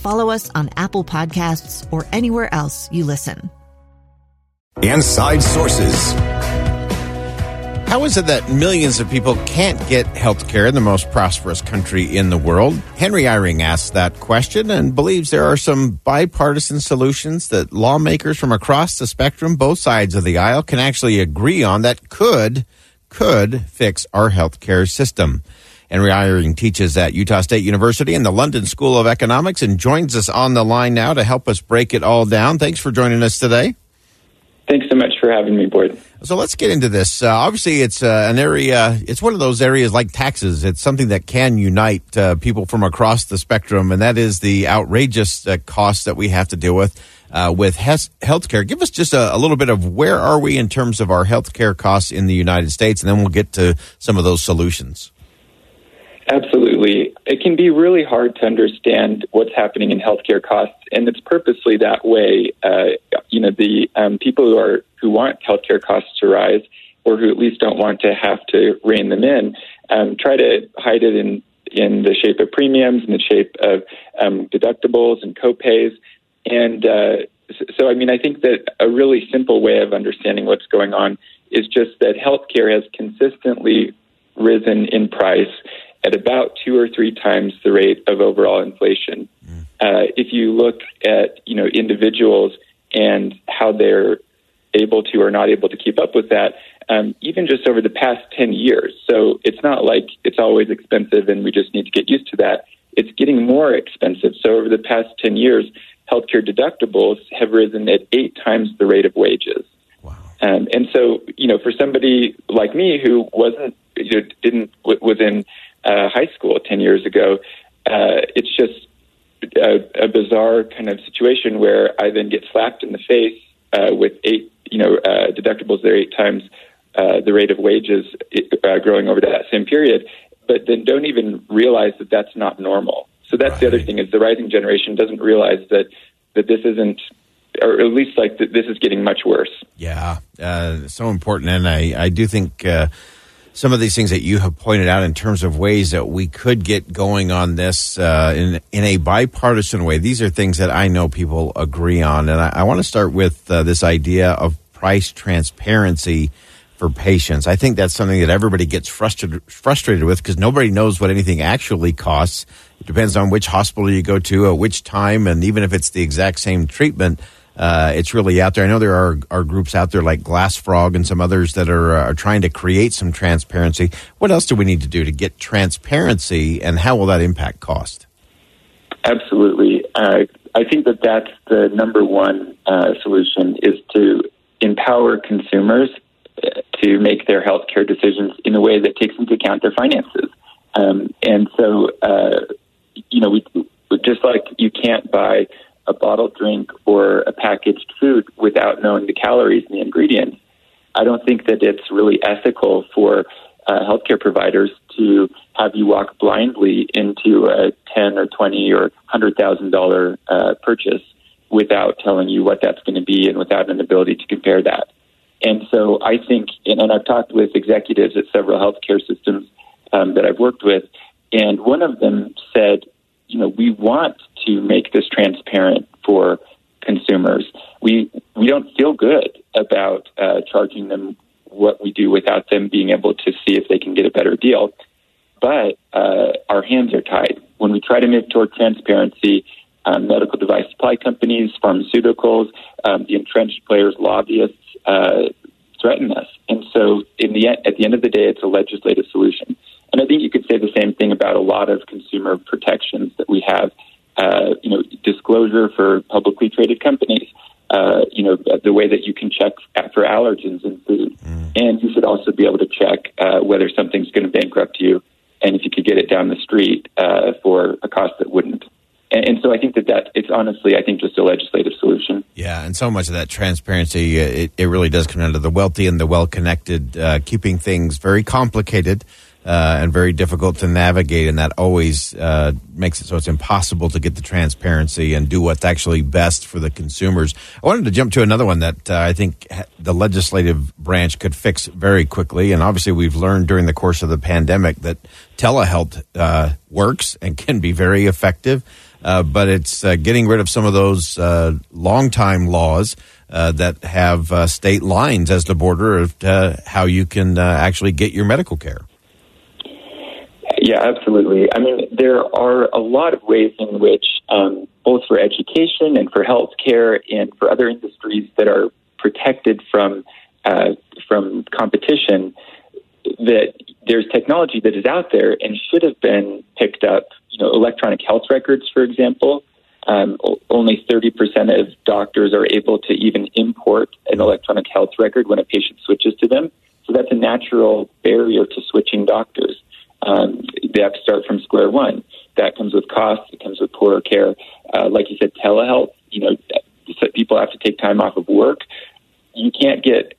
follow us on Apple Podcasts, or anywhere else you listen. Inside Sources. How is it that millions of people can't get health care in the most prosperous country in the world? Henry Eyring asks that question and believes there are some bipartisan solutions that lawmakers from across the spectrum, both sides of the aisle, can actually agree on that could, could fix our health care system. Henry Eyring teaches at Utah State University and the London School of Economics and joins us on the line now to help us break it all down. Thanks for joining us today. Thanks so much for having me, Boyd. So let's get into this. Uh, obviously, it's uh, an area, it's one of those areas like taxes. It's something that can unite uh, people from across the spectrum, and that is the outrageous uh, costs that we have to deal with uh, with health healthcare. Give us just a, a, little bit of where are we in terms of our healthcare costs in the United States, and then we'll get to some of those solutions. Absolutely. It can be really hard to understand what's happening in healthcare costs, and it's purposely that way. Uh, you know, the um, people who are who want healthcare costs to rise, or who at least don't want to have to rein them in, um, try to hide it in in the shape of premiums, in the shape of um, deductibles and copays, and uh, so I mean, I think that a really simple way of understanding what's going on is just that healthcare has consistently risen in price at about two or three times the rate of overall inflation. Mm. Uh, if you look at you know individuals and how they're able to or not able to keep up with that, um, even just over the past ten years. So it's not like it's always expensive and we just need to get used to that. It's getting more expensive. So over the past ten years, healthcare deductibles have risen at eight times the rate of wages. Wow. Um, and so, you know, for somebody like me who wasn't, you know, didn't was in uh, high school 10 years ago. Uh, it's just a, a, bizarre kind of situation where I then get slapped in the face uh, with eight, you know, uh, deductibles there eight times uh, the rate of wages uh, growing over that same period, but then don't even realize that that's not normal. So that's right. the other thing is the rising generation doesn't realize that that this isn't or at least like this is getting much worse. Yeah, uh, so important, and I I do think uh, some of these things that you have pointed out in terms of ways that we could get going on this uh, in in a bipartisan way. These are things that I know people agree on, and I, I want to start with uh, this idea of price transparency for patients. I think that's something that everybody gets frustrated frustrated with because nobody knows what anything actually costs. It depends on which hospital you go to, at which time, and even if it's the exact same treatment uh, it's really out there. I know there are, are groups out there like Glass Frog and some others that are, uh, are trying to create some transparency. What else do we need to do to get transparency, and how will that impact cost? Absolutely. Uh, I think that that's the number one uh, solution is to empower consumers uh, to make their healthcare decisions in a way that takes into account their finances. Um, and so, uh, you know, we just like you can't buy a bottled drink or a packaged food without knowing the calories and the ingredients, I don't think that it's really ethical for uh, healthcare providers to have you walk blindly into a ten or twenty or hundred thousand dollar uh, purchase without telling you what that's going to be and without an ability to compare that. And so I think, and, and I've talked with executives at several healthcare systems um, that I've worked with, and one of them said, you know, we want to make this transparent for consumers. We we don't feel good about uh, charging them what we do without them being able to see if they can get a better deal. But uh, our hands are tied when we try to move toward transparency. Um, medical device supply companies, pharmaceuticals, um, the entrenched players, lobbyists, uh, threaten us. And so, in the at the end of the day, it's a legislative solution. And I think you could say the same thing about a lot of consumer protections that we have. Uh, you know, disclosure for publicly traded companies. Uh, you know, the way that you can check for allergens in food, mm. and you should also be able to check uh, whether something's going to bankrupt you, and if you could get it down the street uh, for a cost that wouldn't. And, and so I think that that it's honestly, I think, just a legislative solution. Yeah, and so much of that transparency, uh, it, it really does come down to the wealthy and the well connected, uh, keeping things very complicated. Uh, and very difficult to navigate, and that always uh, makes it so it's impossible to get the transparency and do what's actually best for the consumers. I wanted to jump to another one that uh, I think the legislative branch could fix very quickly, and obviously we've learned during the course of the pandemic that telehealth uh, works and can be very effective. Uh, but it's uh, getting rid of some of those uh, long-time laws uh, that have uh, state lines as the border of how you can actually get your medical care. Yeah, absolutely. I mean, there are a lot of ways in which, um, both for education and for healthcare and for other industries that are protected from from competition, that there's technology that is out there and should have been picked up you know, electronic health records, for example. Um, only 30% of doctors are able to even import an electronic health record when a patient switches to them. So that's a natural barrier to switching doctors. Um, they have to start from square one. That comes with costs. It comes with poorer care. Uh, like you said, telehealth. You know, people have to take time off of work. You can't get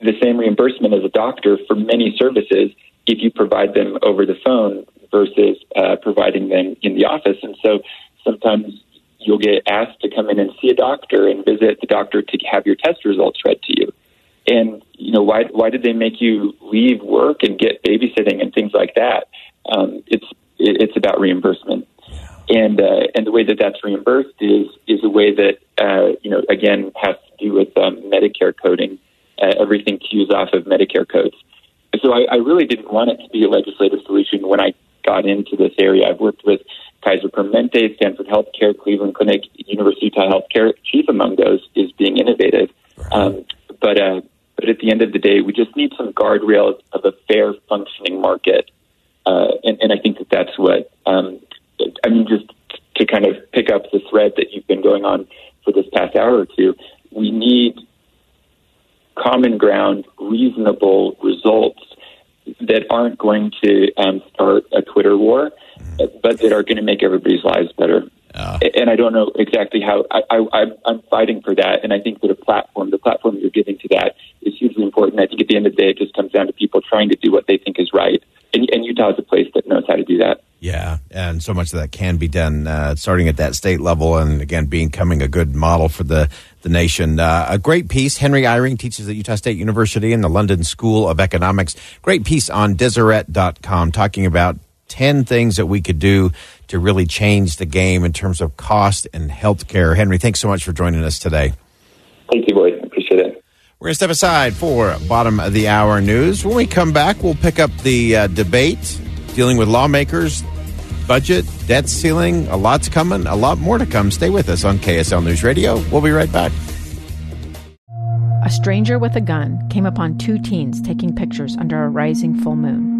the same reimbursement as a doctor for many services if you provide them over the phone versus uh, providing them in the office. And so sometimes you'll get asked to come in and see a doctor and visit the doctor to have your test results read to you. And you know why? Why did they make you leave work and get babysitting and things like that? Um, it's it's about reimbursement, and uh, and the way that that's reimbursed is is a way that uh, you know again has to do with um, Medicare coding. Uh, everything cues off of Medicare codes. So I, I really didn't want it to be a legislative solution when I got into this area. I've worked with Kaiser Permanente, Stanford Healthcare, Cleveland Clinic, University of Utah Healthcare. Chief among those is being innovative. Um, but uh, but at the end of the day, we just need some guardrails of a fair functioning market, uh, and, and I think that that's what um, I mean. Just to kind of pick up the thread that you've been going on for this past hour or two, we need common ground, reasonable results that aren't going to um, start a Twitter war, but that are going to make everybody's lives better. Uh, and I don't know exactly how. I, I, I'm fighting for that, and I think that a platform, the platform you're giving to that, is hugely important. I think at the end of the day, it just comes down to people trying to do what they think is right, and, and Utah is a place that knows how to do that. Yeah, and so much of that can be done uh, starting at that state level, and again, becoming a good model for the the nation. Uh, a great piece. Henry Eyring teaches at Utah State University in the London School of Economics. Great piece on Deseret.com talking about 10 things that we could do to really change the game in terms of cost and healthcare. Henry, thanks so much for joining us today. Thank you, Boyd. Appreciate it. We're going to step aside for bottom of the hour news. When we come back, we'll pick up the uh, debate dealing with lawmakers, budget, debt ceiling. A lot's coming, a lot more to come. Stay with us on KSL News Radio. We'll be right back. A stranger with a gun came upon two teens taking pictures under a rising full moon.